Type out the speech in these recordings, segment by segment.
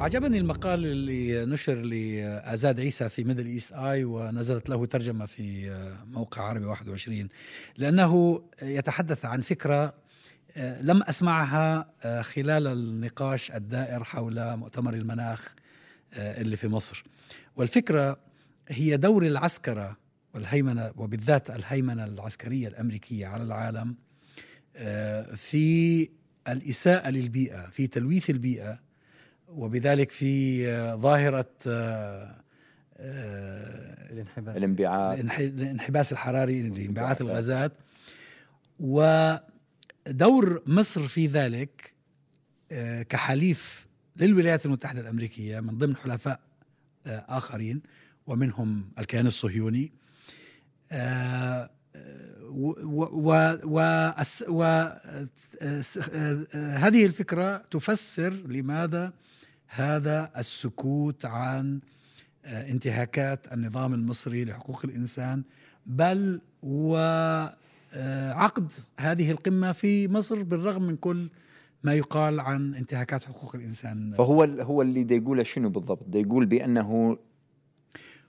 عجبني المقال اللي نشر لآزاد عيسى في Middle East Eye ونزلت له ترجمة في موقع عربي 21 لأنه يتحدث عن فكرة آه، لم أسمعها آه، خلال النقاش الدائر حول مؤتمر المناخ آه، اللي في مصر. والفكرة هي دور العسكرة والهيمنة وبالذات الهيمنة العسكرية الأمريكية على العالم في الإساءة للبيئة في تلويث البيئة وبذلك في ظاهرة الانحباس. الانبعاث. الانحباس الحراري لانبعاث الغازات. ودور مصر في ذلك كحليف للولايات المتحدة الأمريكية من ضمن حلفاء آخرين ومنهم الكيان الصهيوني. وهذه الفكرة تفسر لماذا هذا السكوت عن انتهاكات النظام المصري لحقوق الإنسان بل وعقد هذه القمة في مصر بالرغم من كل ما يقال عن انتهاكات حقوق الإنسان فهو هو اللي دا يقوله شنو بالضبط؟ دا يقول بأنه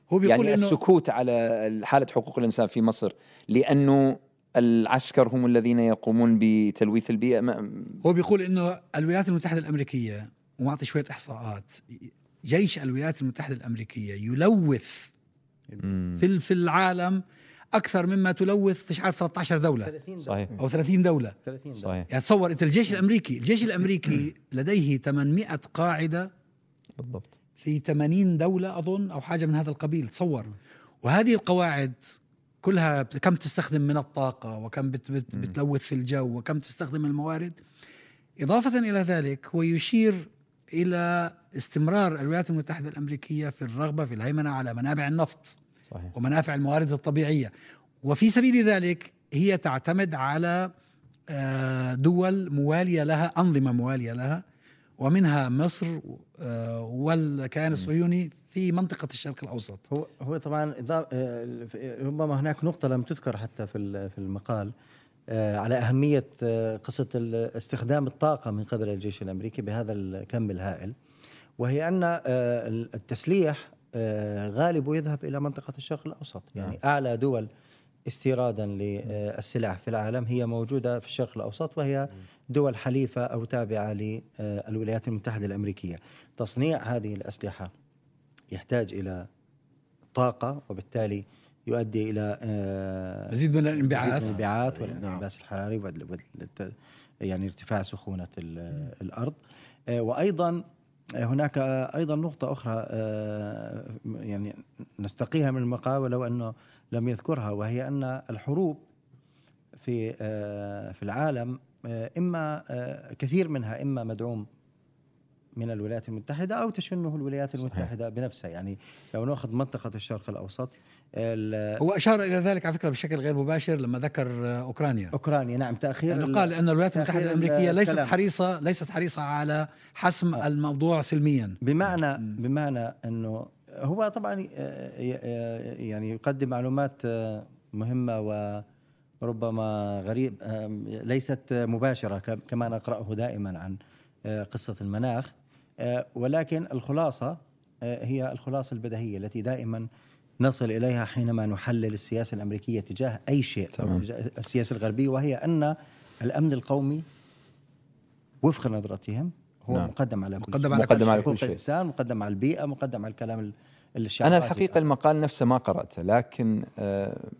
هو بيقول يعني إنه السكوت على حالة حقوق الإنسان في مصر لأنه العسكر هم الذين يقومون بتلويث البيئة ما هو بيقول إنه الولايات المتحدة الأمريكية ومعطي شوية إحصاءات. جيش الولايات المتحدة الأمريكية يلوث في في العالم أكثر مما تلوث مش عارف 13 دولة. 30 صحيح. أو 30 دولة. 30 دولة. صحيح. يعني تصور انت الجيش الأمريكي الجيش الأمريكي لديه 800 قاعدة بالضبط. في 80 دولة أظن أو حاجة من هذا القبيل تصور. وهذه القواعد كلها كم تستخدم من الطاقة وكم بت بت بتلوث في الجو وكم تستخدم الموارد. إضافة إلى ذلك هو يشير إلى استمرار الولايات المتحدة الأمريكية في الرغبة في الهيمنة على منابع النفط صحيح. ومنافع الموارد الطبيعية. وفي سبيل ذلك هي تعتمد على آه، دول موالية لها أنظمة موالية لها ومنها مصر آه، والكيان الصهيوني في منطقة الشرق الأوسط. هو هو طبعا آه، ربما هناك نقطة لم تذكر حتى في في المقال. على أهمية قصة استخدام الطاقة من قبل الجيش الأمريكي بهذا الكم الهائل وهي أن التسليح غالبه يذهب إلى منطقة الشرق الأوسط. يعني نعم. أعلى دول استيرادا للسلع في العالم هي موجودة في الشرق الأوسط وهي دول حليفة أو تابعة للولايات المتحدة الأمريكية. تصنيع هذه الأسلحة يحتاج إلى طاقة وبالتالي يؤدي إلى آه، مزيد من الانبعاث الانبعاث والانعكاس نعم. الحراري يعني ارتفاع سخونة الأرض آه، وأيضا هناك أيضا نقطة أخرى آه، يعني نستقيها من المقال ولو أنه لم يذكرها وهي أن الحروب في في العالم آه، إما آه، كثير منها إما مدعوم من الولايات المتحدة أو تشنه الولايات المتحدة صحيح. بنفسها يعني لو نأخذ منطقة الشرق الأوسط هو أشار إلى ذلك على فكرة بشكل غير مباشر لما ذكر أوكرانيا أوكرانيا نعم تأخير يعني قال ان الولايات المتحدة الأمريكية ليست حريصة ليست حريصة على حسم آه. الموضوع سلميا بمعنى م. بمعنى إنه هو طبعا يعني يقدم معلومات مهمة و ربما غريب ليست مباشرة كما نقرأه دائما عن آه، قصة المناخ آه، ولكن الخلاصة آه، هي الخلاصة البديهية التي دائما نصل إليها حينما نحلل السياسة الأمريكية تجاه أي شيء تمام. السياسة الغربية وهي أن الأمن القومي وفق نظرتهم هو نعم. مقدم على كل مقدم على مقدم على كل شيء. الانسان مقدم على البيئة مقدم على الكلام الشعبي أنا الحقيقة المقال نفسه ما قرأته لكن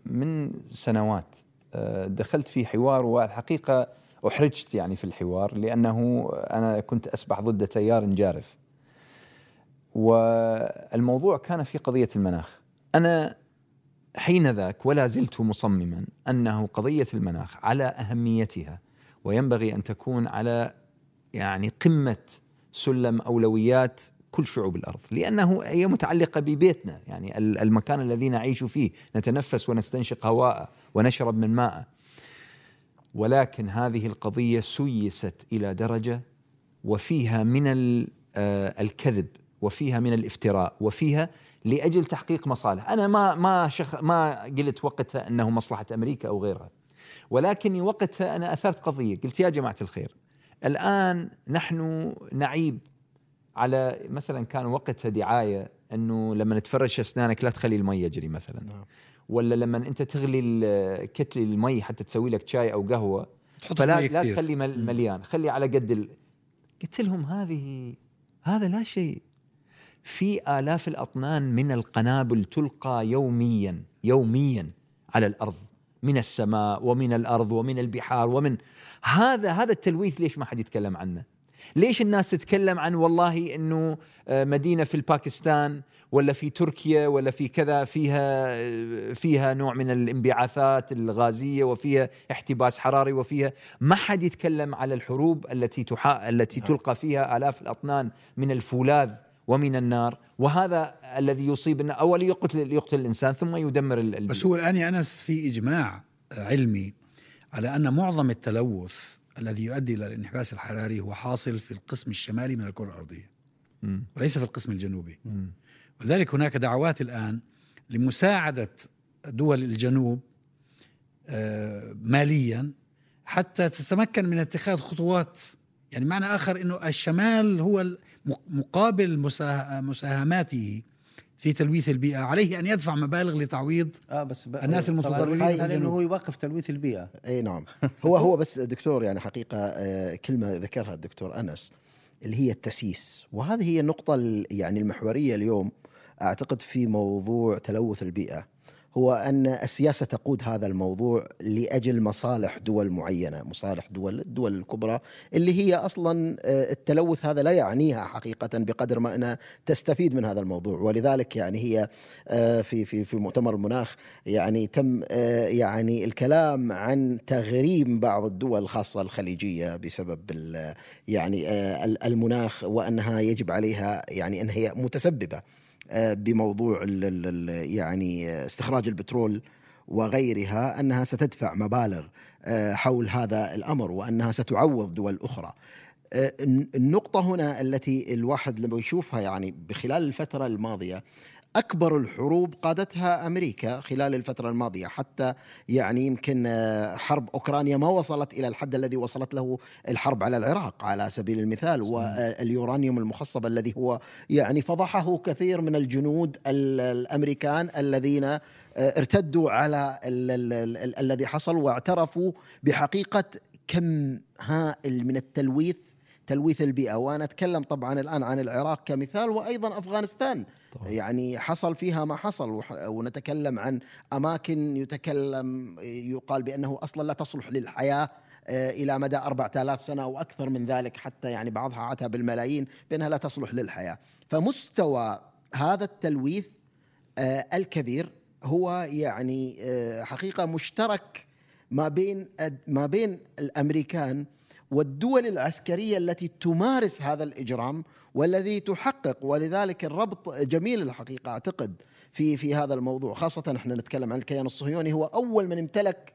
من سنوات آه، دخلت في حوار والحقيقة أحرجت يعني في الحوار لأنه أنا كنت أسبح ضد تيار جارف. والموضوع كان في قضية المناخ. أنا حين ذاك ولا زلت مصمما أنه قضية المناخ على أهميتها وينبغي أن تكون على يعني قمة سلم أولويات كل شعوب الأرض لأنه هي متعلقة ببيتنا يعني المكان الذي نعيش فيه نتنفس ونستنشق هواء ونشرب من ماء. ولكن هذه القضية سيست إلى درجة وفيها من آه، الكذب وفيها من الافتراء وفيها لأجل تحقيق مصالح، أنا ما ما شخ ما قلت وقتها إنه مصلحة أمريكا أو غيرها. ولكني وقتها أنا أثرت قضية، قلت يا جماعة الخير الآن نحن نعيب على مثلا كان وقتها دعاية إنه لما تفرش أسنانك لا تخلي المي يجري مثلا نعم. ولا لما أنت تغلي كتل المي حتى تسوي لك شاي أو قهوة تحط فلا لا. تخلي مل- مليان خلي على قد ال... قلت لهم هذه هذا لا شيء في آلاف الأطنان من القنابل تلقى يوميا يوميا على الأرض من السماء ومن الأرض ومن البحار ومن هذا هذا التلويث ليش ما حد يتكلم عنه؟ ليش الناس تتكلم عن والله إنه آه، مدينة في الباكستان ولا في تركيا ولا في كذا فيها آه، فيها نوع من الانبعاثات الغازية وفيها احتباس حراري وفيها ما حد يتكلم على الحروب التي تحا التي تلقى فيها آلاف الأطنان من الفولاذ ومن النار وهذا الذي يصيب اول يقتل يقتل الإنسان ثم يدمر ال- البيئة. بس هو الآن يا أنس في إجماع علمي على أن معظم التلوث الذي يؤدي إلى الانحباس الحراري هو حاصل في القسم الشمالي من الكرة الأرضية مم. وليس في القسم الجنوبي مم. ولذلك هناك دعوات الآن لمساعدة دول الجنوب آه، ماليا حتى تتمكن من اتخاذ خطوات يعني معنى آخر إنه الشمال هو مقابل مساه- مساهماته في تلويث البيئة. عليه أن يدفع مبالغ لتعويض آه بس ب... الناس المتضررين. إنه الجنوب. هو يوقف تلويث البيئة. إي نعم. هو هو بس دكتور يعني حقيقة آه، كلمة ذكرها الدكتور أنس اللي هي التسييس. وهذه هي النقطة ال- يعني المحورية اليوم أعتقد في موضوع تلوث البيئة. هو أن السياسة تقود هذا الموضوع لأجل مصالح دول معينة، مصالح دول الدول الكبرى اللي هي أصلا آه، التلوث هذا لا يعنيها حقيقة بقدر ما أنها تستفيد من هذا الموضوع. ولذلك يعني هي آه، في في في مؤتمر المناخ يعني تم آه، يعني الكلام عن تغريم بعض الدول خاصة الخليجية بسبب يعني ال- المناخ وأنها يجب عليها يعني انها هي متسببة. بموضوع ال- ال- يعني آه، استخراج البترول وغيرها أنها ستدفع مبالغ آه، حول هذا الأمر وأنها ستعوض دول أخرى. آه، الن- النقطة هنا التي الواحد لما يشوفها يعني بخلال الفترة الماضية أكبر الحروب قادتها أمريكا خلال الفترة الماضية حتى يعني يمكن آه، حرب أوكرانيا ما وصلت إلى الحد الذي وصلت له الحرب على العراق على سبيل المثال واليورانيوم المخصب الذي هو يعني فضحه كثير من الجنود ال- الأمريكان الذين آه، ارتدوا على ال- ال- ال- ال- الذي حصل واعترفوا بحقيقة كم هائل من التلويث تلويث البيئة. وأنا أتكلم طبعا الآن عن العراق كمثال وأيضا أفغانستان. يعني حصل فيها ما حصل. ونتكلم عن أماكن يتكلم يقال بأنه أصلا لا تصلح للحياة آه، إلى مدى أربعة آلاف سنة وأكثر من ذلك حتى يعني بعضها عتها بالملايين بأنها لا تصلح للحياة. فمستوى هذا التلويث آه، الكبير هو يعني آه، حقيقة مشترك ما بين ما بين الأمريكان والدول العسكرية التي تمارس هذا الإجرام والذي تحقق ولذلك الربط جميل الحقيقة أعتقد في في هذا الموضوع خاصة إحنا نتكلم عن الكيان الصهيوني هو أول من امتلك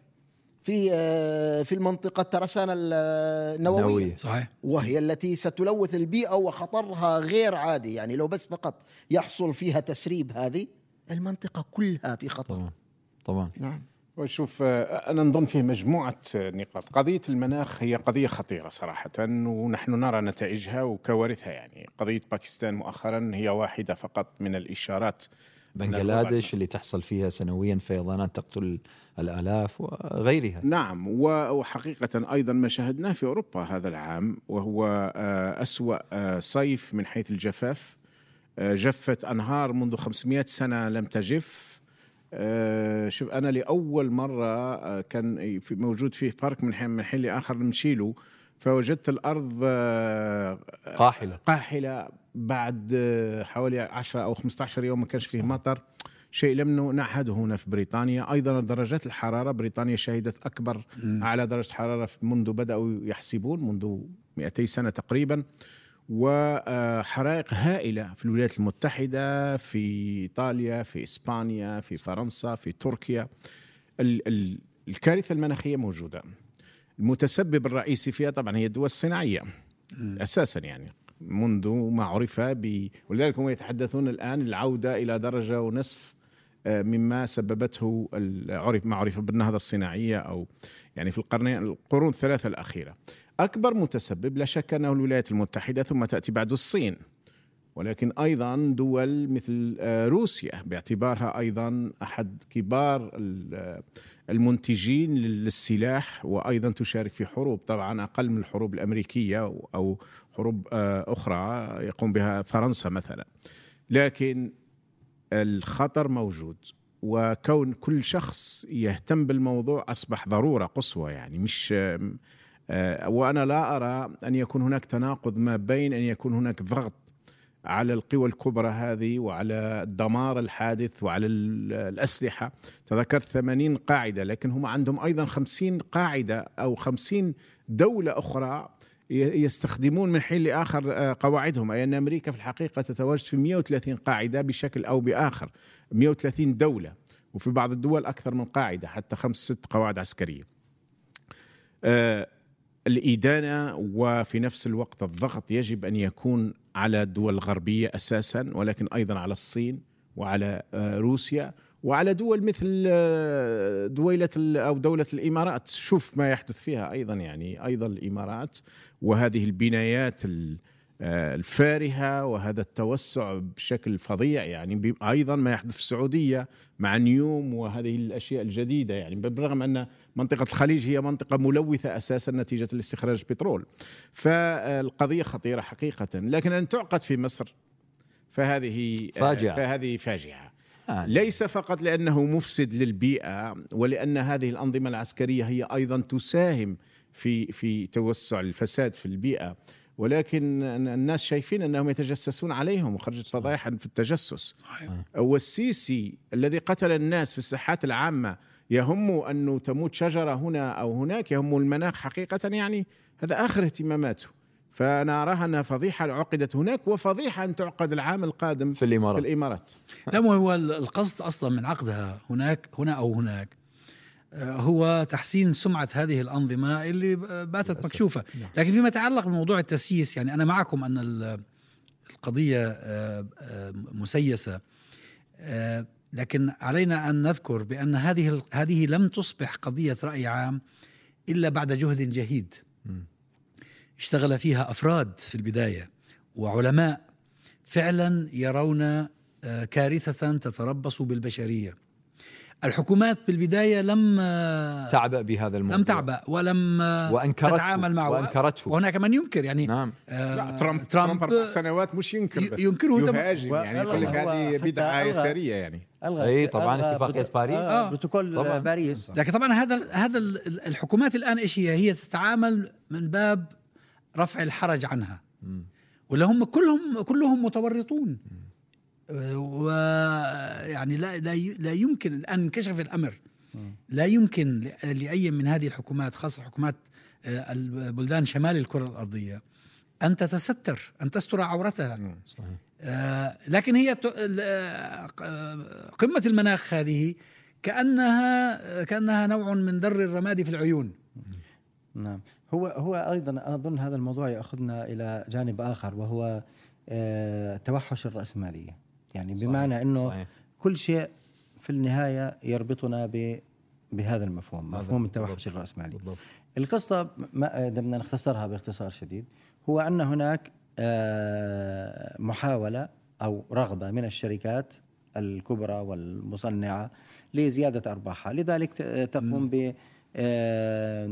في آه، في المنطقة ترسانة النووية. نووية. صحيح. وهي التي ستلوث البيئة وخطرها غير عادي يعني لو بس فقط يحصل فيها تسريب هذه المنطقة كلها في خطر. طبعا طبعا نعم. وشوف أنا نظن فيه مجموعة آه، نقاط. قضية المناخ هي قضية خطيرة صراحة ونحن نرى نتائجها وكوارثها. يعني قضية باكستان مؤخرا هي واحدة فقط من الإشارات أن بنغلاديش اللي تحصل فيها سنويا فيضانات تقتل الآلاف وغيرها. نعم و- وحقيقة أيضا ما شاهدناه في أوروبا هذا العام وهو آه، أسوأ آه، صيف من حيث الجفاف. آه، جفت أنهار منذ 500 سنة لم تجف. شوف أنا لأول مرة آه، كان في موجود فيه بارك من حين من حين لآخر نمشي فوجدت الأرض آه، قاحلة. قاحلة بعد آه، حوالي 10 أو 15 يوم ما كانش فيه مطر. شيء لم نعهده هنا في بريطانيا. أيضا درجات الحرارة بريطانيا شهدت أكبر أعلى درجة حرارة منذ بدأوا يحسبون منذ 200 سنة تقريبا. وحرائق هائلة في الولايات المتحدة في إيطاليا في إسبانيا في فرنسا في تركيا. ال- ال- الكارثة المناخية موجودة. المتسبب الرئيسي فيها طبعا هي الدول الصناعية. أساسا يعني منذ ما عرف ب ولذلك هم يتحدثون الآن العودة إلى درجة ونصف آه، مما سببته عرف ما عرف بالنهضة الصناعية أو يعني في القرنين القرون الثلاثة الأخيرة. أكبر متسبب لا شك أنه الولايات المتحدة ثم تأتي بعد الصين ولكن أيضا دول مثل آه، روسيا باعتبارها أيضا أحد كبار ال- المنتجين للسلاح وأيضا تشارك في حروب طبعا أقل من الحروب الأمريكية أو حروب آه، أخرى يقوم بها فرنسا مثلا. لكن الخطر موجود وكون كل شخص يهتم بالموضوع أصبح ضرورة قصوى يعني مش آه، وأنا لا أرى أن يكون هناك تناقض ما بين أن يكون هناك ضغط على القوى الكبرى هذه وعلى الدمار الحادث وعلى ال- الأسلحة. تذكرت 80 قاعدة لكن هم عندهم أيضا 50 قاعدة أو 50 دولة أخرى يستخدمون من حين لآخر آه، قواعدهم. أي أن أمريكا في الحقيقة تتواجد في 130 قاعدة بشكل أو بآخر 130 دولة وفي بعض الدول أكثر من قاعدة حتى خمس ست قواعد عسكرية. آه، الإدانة وفي نفس الوقت الضغط يجب أن يكون على الدول الغربية أساسا ولكن أيضا على الصين وعلى آه، روسيا وعلى دول مثل آه، دويلة أو دولة الإمارات. شوف ما يحدث فيها أيضا يعني أيضا الإمارات وهذه البنايات ال- الفارهة وهذا التوسع بشكل فظيع يعني أيضا ما يحدث في السعودية مع نيوم وهذه الأشياء الجديدة يعني بالرغم أن منطقة الخليج هي منطقة ملوثة أساسا نتيجة الاستخراج البترول فالقضية خطيرة حقيقة لكن أن تعقد في مصر فهذه فاجعة. فهذه فاجعة آه. ليس فقط لأنه مفسد للبيئة ولأن هذه الأنظمة العسكرية هي أيضا تساهم في في توسع الفساد في البيئة ولكن الناس شايفين أنهم يتجسسون عليهم وخرجت فضائح في التجسس. صحيح. والسيسي الذي قتل الناس في الساحات العامة يهم أنه تموت شجرة هنا أو هناك يهم المناخ حقيقة يعني هذا آخر اهتماماته. فأنا أراها أنها فضيحة عقدت هناك وفضيحة أن تعقد العام القادم في الإمارات. في الإمارات. لا مو هو القصد أصلا من عقدها هناك هنا أو هناك. آه، هو تحسين سمعة هذه الأنظمة اللي باتت مكشوفة. لكن فيما يتعلق بموضوع التسييس يعني أنا معكم أن ال- القضية آه، آه، مسيسة. آه، لكن علينا أن نذكر بأن هذه هذه لم تصبح قضية رأي عام إلا بعد جهد جهيد. اشتغل فيها أفراد في البداية وعلماء فعلا يرون كارثة تتربص بالبشرية. الحكومات بالبدايه لم آه، تعبأ بهذا الموضوع. لم تعبأ ولم وأنكرته تتعامل معه. وأنكرته. وهناك من ينكر يعني نعم. آه، لا ترامب ترامب أربع سنوات مش ينكر بس. ينكره تم- يهاجم يعني يقول لك هذه بدعة يسارية يعني. ألغى أي طبعاً بروتو- باريس. آه آه. بروتوكول طبعاً. باريس. لكن طبعا هذا هذا ال- الحكومات الآن إيش هي؟ هي تتعامل من باب رفع الحرج عنها. ولا هم كلهم كلهم متورطون. ويعني لا لا يمكن الان انكشف الأمر. لا يمكن لأي من هذه الحكومات خاصة حكومات آه، البلدان شمال الكرة الأرضية أن تتستر أن تستر عورتها. صحيح. آه، لكن هي آه، قمة المناخ هذه كأنها كأنها نوع من در الرماد في العيون. نعم. هو هو أيضا أنا أظن هذا الموضوع يأخذنا إلى جانب آخر وهو توحش الرأسمالية. يعني بمعنى إنه صحيح. كل شيء في النهاية يربطنا ب بهذا المفهوم مفهوم. التوحش الرأسمالي بالضبط. القصة ما بدنا نختصرها باختصار شديد هو أن هناك آه، محاولة أو رغبة من الشركات الكبرى والمصنعة لزيادة أرباحها لذلك تقوم آه،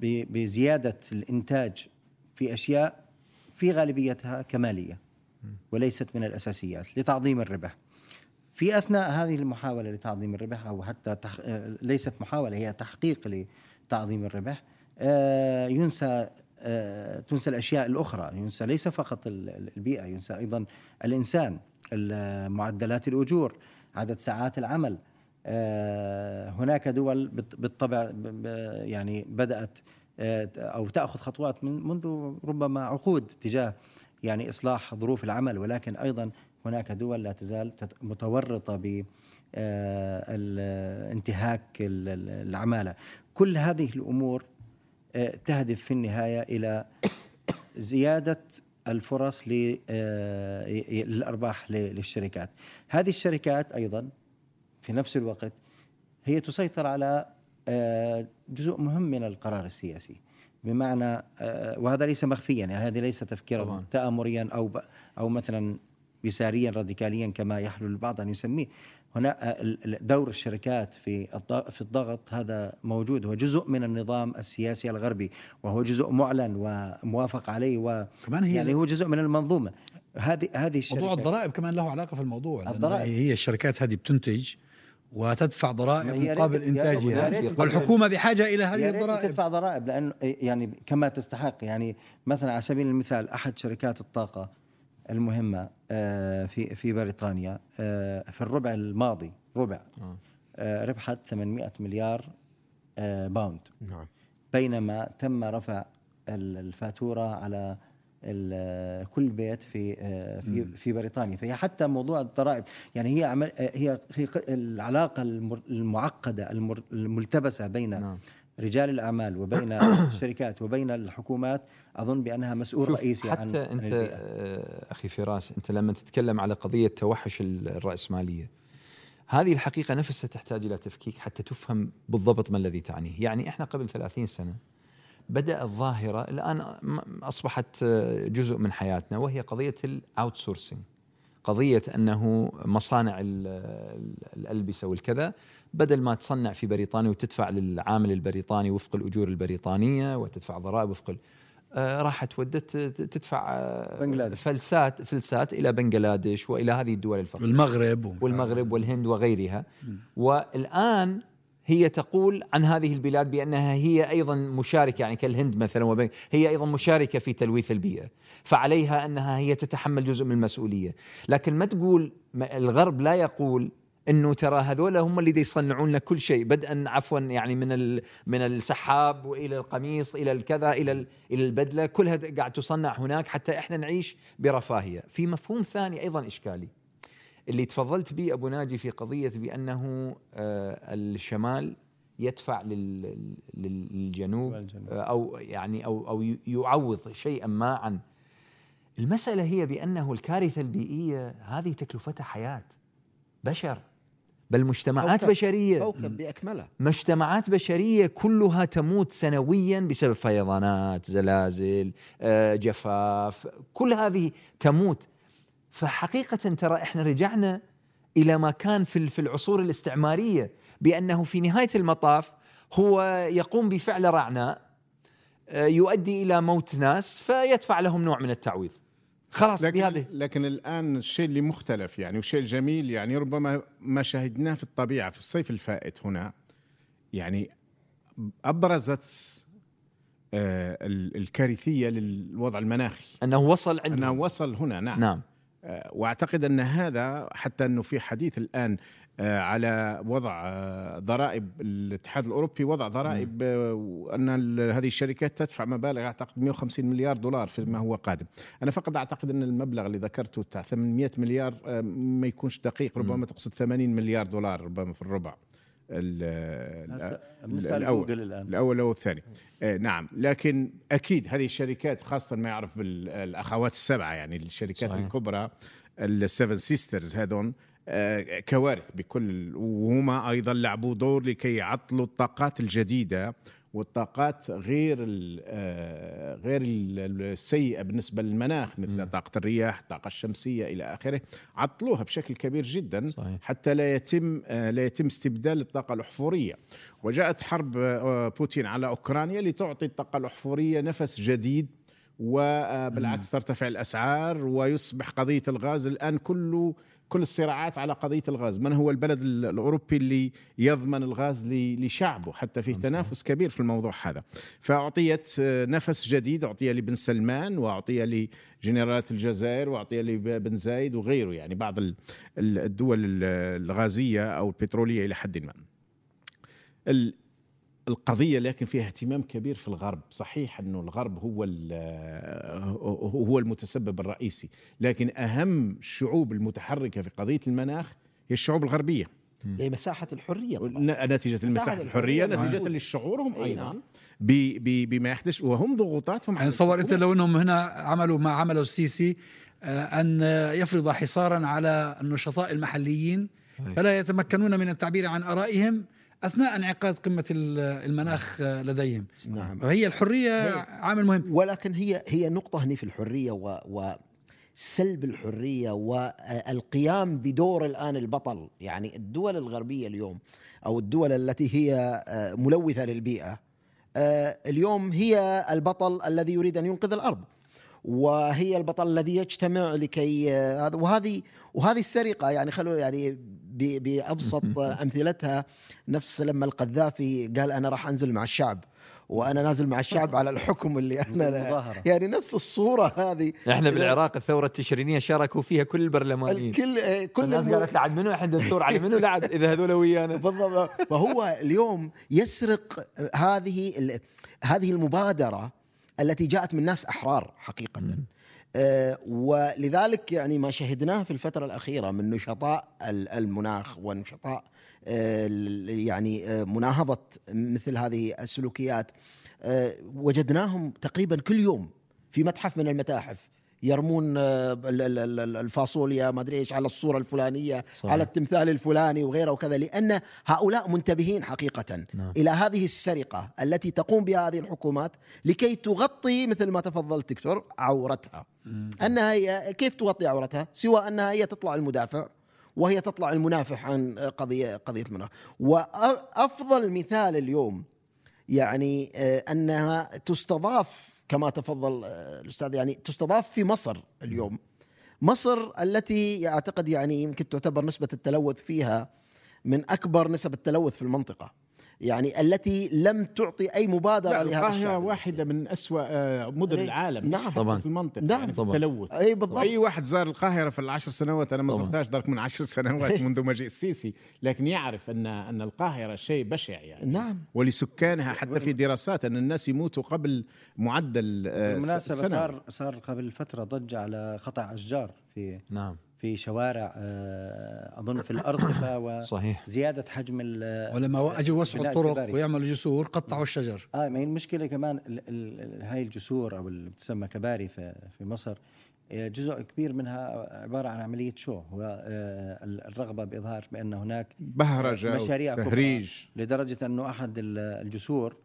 ب- بزيادة الإنتاج في أشياء في غالبيتها كمالية وليست من الأساسيات لتعظيم الربح. في أثناء هذه المحاولة لتعظيم الربح أو حتى تح... آه، ليست محاولة هي تحقيق لتعظيم الربح آه، ينسى آه، تنسى الأشياء الأخرى. ينسى ليس فقط ال- ال- البيئة ينسى أيضا الإنسان ال- معدلات الأجور عدد ساعات العمل. هناك دول بالط- بالطبع يعني بدأت آه، أو تأخذ خطوات من منذ ربما عقود تجاه يعني إصلاح ظروف العمل ولكن أيضا هناك دول لا تزال متورطة ب آه، انتهاك ال- ال- العمالة. كل هذه الأمور آه، تهدف في النهاية إلى زيادة الفرص آه، ي- ي- للأرباح ل- للشركات. هذه الشركات أيضا في نفس الوقت هي تسيطر على جزء مهم من القرار السياسي. بمعنى آه، وهذا ليس مخفيا يعني هذه ليس تفكيرا طبعاً. تآمريا أو أو مثلا يساريا راديكاليا كما يحلو البعض أن يسميه هنا آه، دور الشركات في في الضغط هذا موجود هو جزء من النظام السياسي الغربي وهو جزء معلن وموافق عليه و كمان هي يعني هو جزء من المنظومة هذه هذه موضوع الشركات الضرائب كمان له علاقة في الموضوع الضرائب. هي الشركات هذه بتنتج وتدفع ضرائب مقابل إنتاجها. والحكومة بحاجة إلى هذه الضرائب. تدفع ضرائب لأن يعني كما تستحق. يعني مثلا على سبيل المثال أحد شركات الطاقة المهمة آه، في في بريطانيا آه، في الربع الماضي ربع آه، ربحت 800 مليار باوند. نعم. بينما تم رفع ال- الفاتورة على كل بيت في آه، في في بريطانيا فهي حتى موضوع الضرائب يعني هي عمل آه، هي العلاقة المعقدة الملتبسة بين نعم. رجال الأعمال وبين الشركات وبين الحكومات أظن بأنها مسؤول رئيسي عن حتى عن أنت البيئة. آه، أخي فراس أنت لما تتكلم على قضية توحش الرأسمالية هذه الحقيقة نفسها تحتاج إلى تفكيك حتى تفهم بالضبط ما الذي تعنيه، يعني إحنا قبل 30 سنة بدأ الظاهرة الآن م- أصبحت آه، جزء من حياتنا وهي قضية ال outsourcing قضية أنه مصانع ال- ال- الألبسة والكذا بدل ما تصنع في بريطانيا وتدفع للعامل البريطاني وفق الأجور البريطانية وتدفع ضرائب وفق آه، راحت ودت تدفع آه، بنغلاديش. فلسات فلسات إلى بنغلاديش وإلى هذه الدول الفقيرة. والمغرب و- والمغرب والهند وغيرها. والآن هي تقول عن هذه البلاد بأنها هي أيضا مشاركة يعني كالهند مثلا وبين هي أيضا مشاركة في تلويث البيئة فعليها أنها هي تتحمل جزء من المسؤولية. لكن ما تقول الغرب لا يقول إنه ترى هذول هم اللي يصنعون لنا كل شيء بدءا عفوا يعني من من السحاب وإلى القميص إلى الكذا إلى ال- إلى البدلة كلها قاعد تصنع هناك حتى إحنا نعيش برفاهية. في مفهوم ثاني أيضا إشكالي. اللي تفضلت به أبو ناجي في قضية بأنه آه، الشمال يدفع لل- لل- للجنوب. آه، أو يعني أو أو يعوض شيئا ما عن المسألة هي بأنه الكارثة البيئية هذه تكلفتها حياة بشر بل مجتمعات كوكب. بشرية كوكب بأكمله مجتمعات بشرية كلها تموت سنويا بسبب فيضانات، زلازل، آه، جفاف، كل هذه تموت. فحقيقة ترى إحنا رجعنا إلى ما كان في في العصور الاستعمارية بأنه في نهاية المطاف هو يقوم بفعل رعناء آه، يؤدي إلى موت ناس فيدفع لهم نوع من التعويض. خلاص لكن, بهذه. لكن الآن الشيء اللي مختلف يعني والشيء الجميل يعني ربما ما شاهدناه في الطبيعة في الصيف الفائت هنا يعني أبرزت آه، ال- الكارثية للوضع المناخي. أنه وصل أنه عندنا وصل هنا نعم, نعم. واعتقد أن هذا حتى أنه في حديث الآن آه، على وضع آه، ضرائب الاتحاد الأوروبي وضع ضرائب آه، وان ال- هذه الشركات تدفع مبالغ أعتقد 150 مليار دولار فيما هو قادم. أنا فقط أعتقد أن المبلغ اللي ذكرته بتاع 800 مليار آه، ما يكونش دقيق ربما تقصد 80 مليار دولار ربما في الربع. ال- هسه ال- بنسأل الأول. جوجل الآن الأول أو الثاني آه نعم لكن أكيد هذه الشركات خاصة ما يعرف بالأخوات السبعة يعني الشركات صحيح. الكبرى ال Seven Sisters هذون آه كوارث بكل وهما أيضا لعبوا دور لكي يعطلوا الطاقات الجديدة والطاقات غير ال- آه، غير ال- السيئة بالنسبة للمناخ مثل طاقة الرياح، الطاقه الشمسية إلى آخره، عطلوها بشكل كبير جدا صحيح. حتى لا يتم آه، لا يتم استبدال الطاقة الأحفورية. وجاءت حرب آه، بوتين على أوكرانيا لتعطي الطاقة الأحفورية نفس جديد وبالعكس ترتفع الأسعار ويصبح قضية الغاز الآن كله كل الصراعات على قضية الغاز، من هو البلد ال- الأوروبي اللي يضمن الغاز لشعبه حتى فيه تنافس كبير في الموضوع هذا. فأعطيت آه، نفس جديد اعطي لبن سلمان واعطي لجنرالات الجزائر واعطي لبن زايد وغيره يعني بعض ال- ال- الدول ال- الغازية أو البترولية إلى حد ما. ال- القضية لكن فيها اهتمام كبير في الغرب صحيح أنه الغرب هو ال- هو المتسبب الرئيسي لكن أهم الشعوب المتحركة في قضية المناخ هي الشعوب الغربية لمساحه الحرية طبعاً. ن- نتيجة المساحة الحرية الحرية نتيجة. لشعورهم أي أيضا نعم. ب- ب- بما يحدث وهم ضغوطاتهم يعني تصور أنت الحكومة. لو أنهم هنا عملوا ما عمله السيسي آه، أن يفرض حصارا على النشطاء المحليين فلا يتمكنون من التعبير عن آرائهم أثناء انعقاد قمة ال- المناخ آه، لديهم. نعم. فهي الحرية هي- عامل مهم. ولكن هي هي نقطة هنا في الحرية و, و سلب الحرية والقيام بدور الآن البطل. يعني الدول الغربية اليوم أو الدول التي هي آه، ملوثة للبيئة آه، اليوم هي البطل الذي يريد أن ينقذ الأرض وهي البطل الذي يجتمع لكي وهذه وهذه السرقة. يعني خلوا يعني ب- بأبسط أمثلتها نفس لما القذافي قال أنا راح أنزل مع الشعب وأنا نازل مع الشعب على الحكم اللي أنا. يعني نفس الصورة هذه. إحنا بالعراق الثورة التشرينية شاركوا فيها كل البرلمانيين. الكل آه، كل الناس قالت لعد منو إحنا ندور على منو لعد إذا هذول ويانا؟ بالضبط. فهو اليوم يسرق هذه هذه المبادرة التي جاءت من ناس أحرار حقيقة. ولذلك يعني ما شهدناه في الفترة الأخيرة من نشطاء ال- المناخ ونشطاء آه، يعني آه، مناهضة مثل هذه السلوكيات. آه، وجدناهم تقريبا كل يوم في متحف من المتاحف. يرمون آه، ال- ال- ال- الفاصوليا ما أدري إيش على الصورة الفلانية صحيح. على التمثال الفلاني وغيره وكذا لأن هؤلاء منتبهين حقيقة نعم. إلى هذه السرقة التي تقوم بها هذه الحكومات لكي تغطي مثل ما تفضل الدكتور عورتها أنها هي كيف تغطي عورتها سوى أنها هي تطلع المدافع وهي تطلع المنافح عن قضية قضية المناخ وافضل مثال اليوم يعني آه، أنها تستضاف كما تفضل آه، الأستاذ. يعني تستضاف في مصر اليوم. مصر التي أعتقد يعني يمكن تعتبر نسبة التلوث فيها من أكبر نسب التلوث في المنطقة. يعني التي لم تعطي أي مبادرة لا لهذا القاهرة الشعب واحدة من أسوأ آه، مدن إيه. العالم نعم. طبعاً. في المنطقة نعم. يعني طبعاً. التلوث أي بالضبط أي واحد زار القاهرة في العشر سنوات أنا ما. زرتهاش درك من عشر سنوات منذ مجيء السيسي لكن يعرف أن أن القاهرة شيء بشع يعني نعم ولسكانها حتى في دراسات أن الناس يموتوا قبل معدل آه، بالمناسبة سنة. صار صار قبل فترة ضجة على قطع أشجار في نعم في شوارع آه، أظن في الأرصفة صحيح وزيادة حجم ال- ولما اجوا وسعوا الطرق الكباري. ويعملوا جسور قطعوا الشجر آه ما هي المشكلة كمان ال ال هاي الجسور أو اللي بتسمى كباري في في مصر آه، جزء كبير منها عبارة عن عملية شو هو آه، ال- الرغبة بإظهار بأن هناك بهرجة مشاريع. تهريج لدرجة أنه أحد ال- الجسور آه،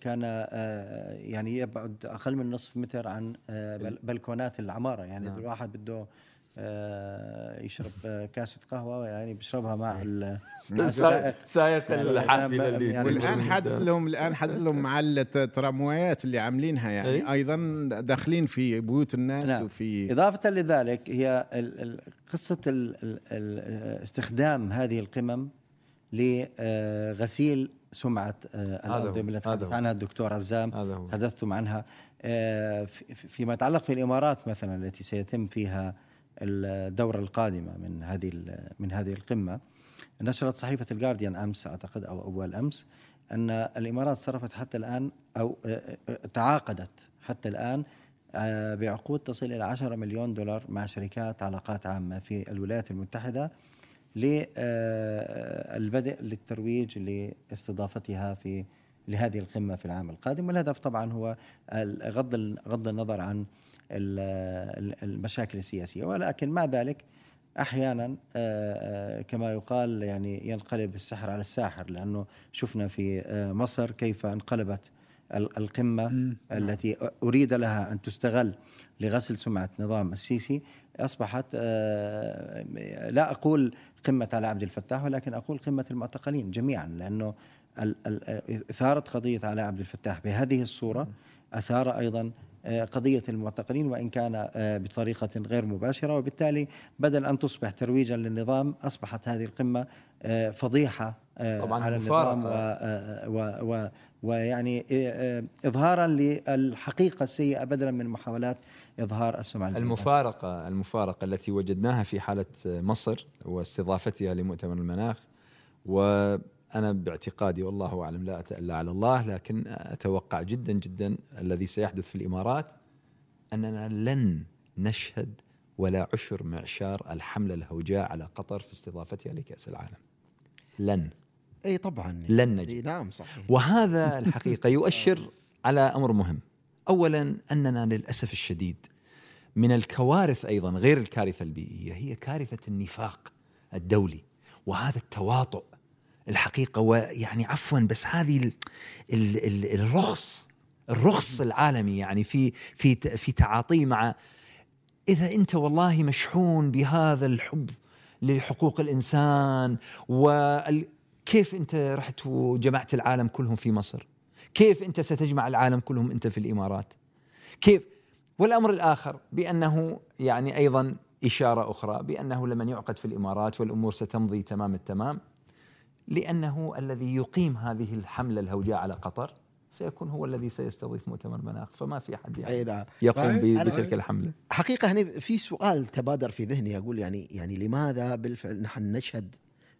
كان آه، يعني يبعد أقل من نصف متر عن آه، بل- بلكونات العمارة يعني نعم. الواحد بده آه، يشرب آه، كاسة قهوة يعني بيشربها مع. سائق يعني الحافلة اللي يعني والآن حدث لهم الآن حدث لهم مع التراموايات اللي عاملينها يعني إيه؟ أيضا داخلين في بيوت الناس نعم. وفي إضافة لذلك هي قصة استخدام هذه القمم لغسيل سمعة آه، اللي هذا تحدث. عنها الدكتور عزام تحدثتم عنها. آه، في- في- فيما يتعلق في الإمارات مثلا التي سيتم فيها الدورة القادمة من هذه من هذه القمة نشرت صحيفة الجارديان أمس أعتقد أو أول أمس أن الإمارات صرفت حتى الآن أو آه، تعاقدت حتى الآن آه، بعقود تصل إلى 10 مليون دولار مع شركات علاقات عامة في الولايات المتحدة. للبدء للترويج لاستضافتها في لهذه القمة في العام القادم. والهدف طبعا هو غض غض النظر عن ال- ال- المشاكل السياسية. ولكن مع ذلك أحيانا آه، آه، كما يقال يعني ينقلب السحر على الساحر لأنه شفنا في آه، مصر كيف انقلبت ال- القمة التي أريد لها أن تستغل لغسل سمعة نظام السيسي. أصبحت آه، لا أقول قمة على عبد الفتاح ولكن أقول قمة المعتقلين جميعا لأنه ال- إثارة قضية على عبد الفتاح بهذه الصورة أثار أيضا آه، قضية المعتقلين وإن كان آه، بطريقة غير مباشرة وبالتالي بدل أن تصبح ترويجا للنظام أصبحت هذه القمة آه، فضيحة آه، طبعاً على النظام و- و- و- ويعني إظهارا للحقيقة السيئة بدلا من محاولات إظهار السمعة البيضاء. المفارقة المفارقة التي وجدناها في حالة مصر واستضافتها لمؤتمر المناخ وأنا باعتقادي والله أعلم لا أتألى على الله لكن أتوقع جدا جدا الذي سيحدث في الإمارات أننا لن نشهد ولا عشر معشار الحملة الهوجاء على قطر في استضافتها لكأس العالم لن أي طبعا لن نجد. نعم صحيح وهذا الحقيقة يؤشر على أمر مهم. اولا أننا للأسف الشديد من الكوارث أيضا غير الكارثة البيئية هي كارثة النفاق الدولي وهذا التواطؤ الحقيقة ويعني عفوا بس هذه ال ال ال الرخص الرخص العالمي يعني في في في تعاطيه مع إذا أنت والله مشحون بهذا الحب لحقوق الإنسان وكيف أنت رحت وجمعت العالم كلهم في مصر؟ كيف أنت ستجمع العالم كلهم أنت في الإمارات؟ كيف؟ والأمر الآخر بأنه يعني أيضا إشارة أخرى بأنه لمن يعقد في الإمارات والأمور ستمضي تمام التمام لأنه الذي يقيم هذه الحملة الهوجاء على قطر سيكون هو الذي سيستضيف مؤتمر مناخ. فما في أحد يعني نعم. يقوم ب- صحيح. بتلك الحملة. حقيقة هنا في سؤال تبادر في ذهني أقول يعني يعني لماذا بالفعل نحن نشهد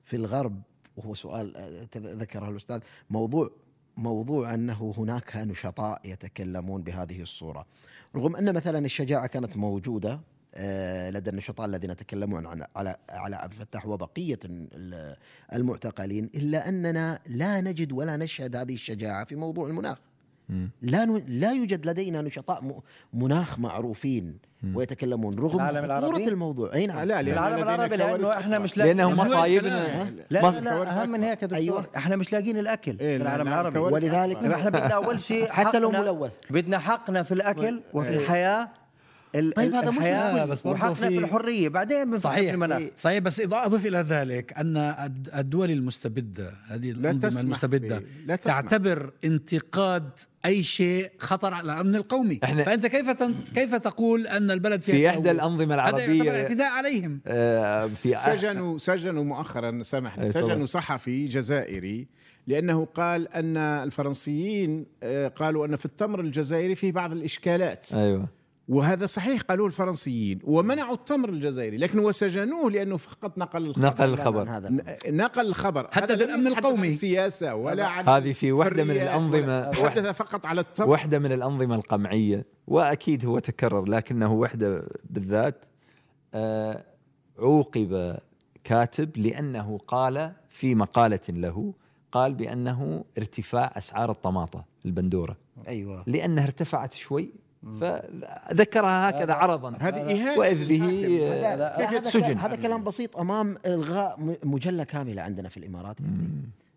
في الغرب وهو سؤال آه، ذكره الأستاذ موضوع موضوع أنه هناك نشطاء يتكلمون بهذه الصورة. رغم أن مثلا الشجاعة كانت موجودة لدى النشطاء الذين يتكلمون عن على على عبد الفتاح وبقية ال- المعتقلين إلا أننا لا نجد ولا نشهد هذه الشجاعة في موضوع المناخ لا. لا يوجد لدينا نشطاء. مناخ معروفين ويتكلمون رغم؟ خطورة الموضوع أي نعم لا العالم العربي لأنه إحنا. مش لاقيين لأنه الأكل. مصايبنا لا لا, لا أهم من هيك يا دكتور أيوة. إحنا مش لاقيين الأكل إيه، في لا، العالم لا، العربي ولذلك إحنا بدنا اول شيء حتى لو ملوث. بدنا حقنا في الأكل وفي الحياة ال- طيب هذا مش بس وحقنا في- في الحرية بعدين بنفكر في صحيح المناخ صحيح بس إذا أضف إلى ذلك أن الد- الدول المستبدة هذه المستبدة به. لا تسمح. تعتبر انتقاد أي شيء خطر على الأمن القومي إحنا- فأنت كيف. كيف تقول أن البلد فيها في إحدى تلوث؟ الأنظمة هذا اعتداء عليهم آه، في سجنوا سجنوا مؤخرا سامحني تفضل. سجنوا صحفي جزائري لأنه قال أن الفرنسيين آه، قالوا أن في التمر الجزائري فيه بعض الإشكالات أيوه وهذا صحيح قالوه الفرنسيين. ومنعوا التمر الجزائري لكن وسجنوه لأنه فقط نقل الخبر. نقل الخبر. هذا نقل الخبر. الأمن يتحدث القومي. عن السياسة ولا عن هذه في وحدة من. ولا- تحدث فقط على التمر. واحدة من الأنظمة القمعية وأكيد هو تكرر لكنه وحدة بالذات آه، عوقب كاتب لأنه قال في مقالة له قال بأنه ارتفاع أسعار الطماطة البندورة. أيوه. لأنها ارتفعت شوي فذكرها هكذا عرضا. هذه إهانة. وإذ به سجن. هذا كلام بسيط أمام إلغاء مجلة كاملة عندنا في الإمارات.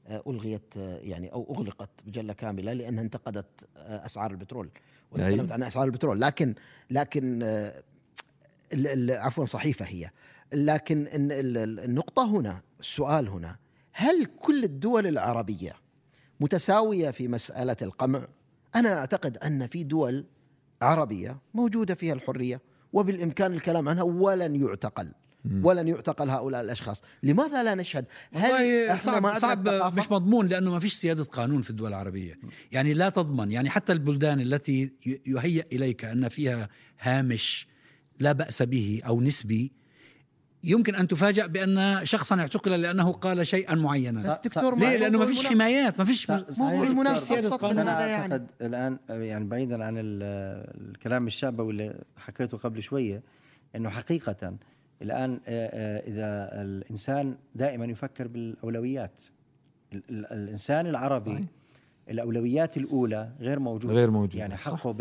آه، ألغيت آه، يعني أو أغلقت مجلة كاملة لأنها انتقدت آه، أسعار البترول. وتكلمت. عن أسعار البترول. لكن لكن عفوا صحيفة هي. لكن النقطة هنا السؤال هنا هل كل الدول العربية متساوية في مسألة القمع؟ أنا أعتقد أن في دول عربية موجودة فيها الحرية وبالإمكان الكلام عنها ولن يعتقل ولن يعتقل هؤلاء الأشخاص. لماذا لا نشهد؟ إحنا صعب صعب؟ مش مضمون لأنه ما فيش سيادة قانون في الدول العربية. يعني لا تضمن يعني حتى البلدان التي يهيأ إليك أن فيها هامش لا بأس به أو نسبي يمكن أن تفاجأ بأن شخصا اعتقل لأنه قال شيئا معينا. بس دكتور ليه؟ لأنه ما فيش حمايات ما فيش أبسط قانون. من أنا هذا يعني اعتقد الآن يعني بعيدا عن ال- الكلام الشعبوي اللي حكيته قبل شوية إنه حقيقة الآن آه، آه، إذا الإنسان دائما يفكر بالأولويات. ال- ال- الإنسان العربي الأولويات الأولى غير موجودة. غير موجودة، يعني صح. حقه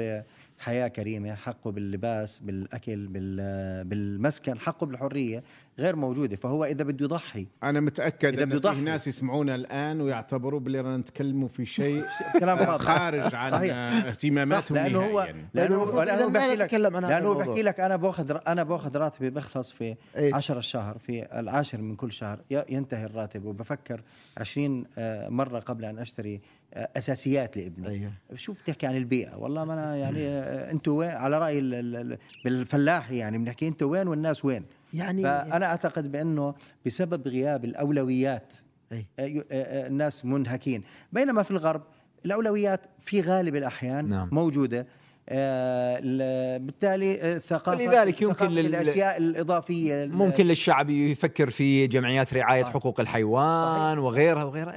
بحياه كريمة حقه باللباس بالأكل بال- بالمسكن حقه بالحرية. غير موجودة فهو إذا بده يضحي أنا متأكد إذا إن بده في يضحي. ناس يسمعونا الآن ويعتبروا بلي رانا نتكلموا في شيء كلام. خارج عن صحيح. اهتماماتهم لأنه هو نهائياً. لأنه لأنه المفروض لأنه بحكي لك لأنه. بحكي لك أنا باخذ أنا باخذ راتبي بخلص في إيه. 10 الشهر في العاشر من كل شهر ينتهي الراتب وبفكر 20 آه، مرة قبل أن أشتري آه، أساسيات لابني أيوه. شو بتحكي عن البيئة والله ما أنا يعني آه، أنتوا وين على رأي ال- ال- ال- بالفلاح يعني بنحكي أنتوا وين والناس وين يعني فأنا أعتقد بأنه بسبب غياب الأولويات أي. آه، آه، آه، الناس منهكين بينما في الغرب الأولويات في غالب الأحيان نعم. موجودة آه، ال- بالتالي الثقافه ولذلك يمكن لل- الأشياء الإضافية ال- ممكن للشعب يفكر في جمعيات رعاية صح. حقوق الحيوان صحيح. وغيرها وغيرها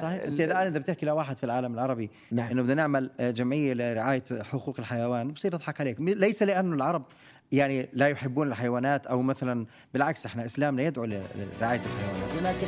صحيح أنت الان إذا بتحكي لواحد في العالم العربي نعم. إنه بدنا نعمل جمعية لرعاية حقوق الحيوان بصير يضحك عليك ليس لأنه العرب يعني لا يحبون الحيوانات أو مثلا بالعكس إحنا إسلامنا يدعو لرعاية الحيوانات. ولكن